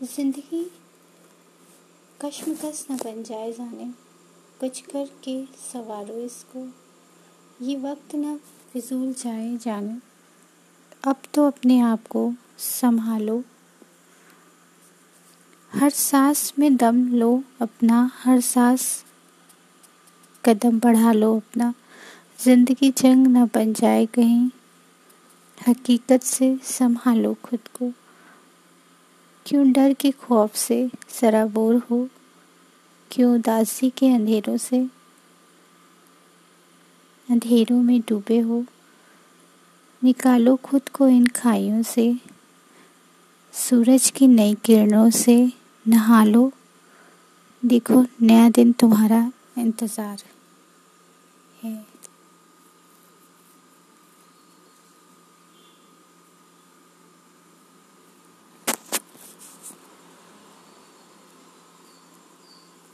ज़िंदगी कश्मकश न बन जाए जाने कुछ करके सवारो इसको। ये वक्त न फिजूल जाए जाने, अब तो अपने आप को संभालो। हर सांस में दम लो अपना, हर सांस कदम बढ़ा लो अपना। ज़िंदगी जंग न बन जाए कहीं, हकीकत से संभालो खुद को। क्यों डर के खौफ से सराबोर हो? क्यों उदासी के अंधेरों से? अंधेरों में डूबे हो? निकालो खुद को इन खाइयों से। सूरज की नई किरणों से नहा लो। देखो नया दिन तुम्हारा इंतज़ार है।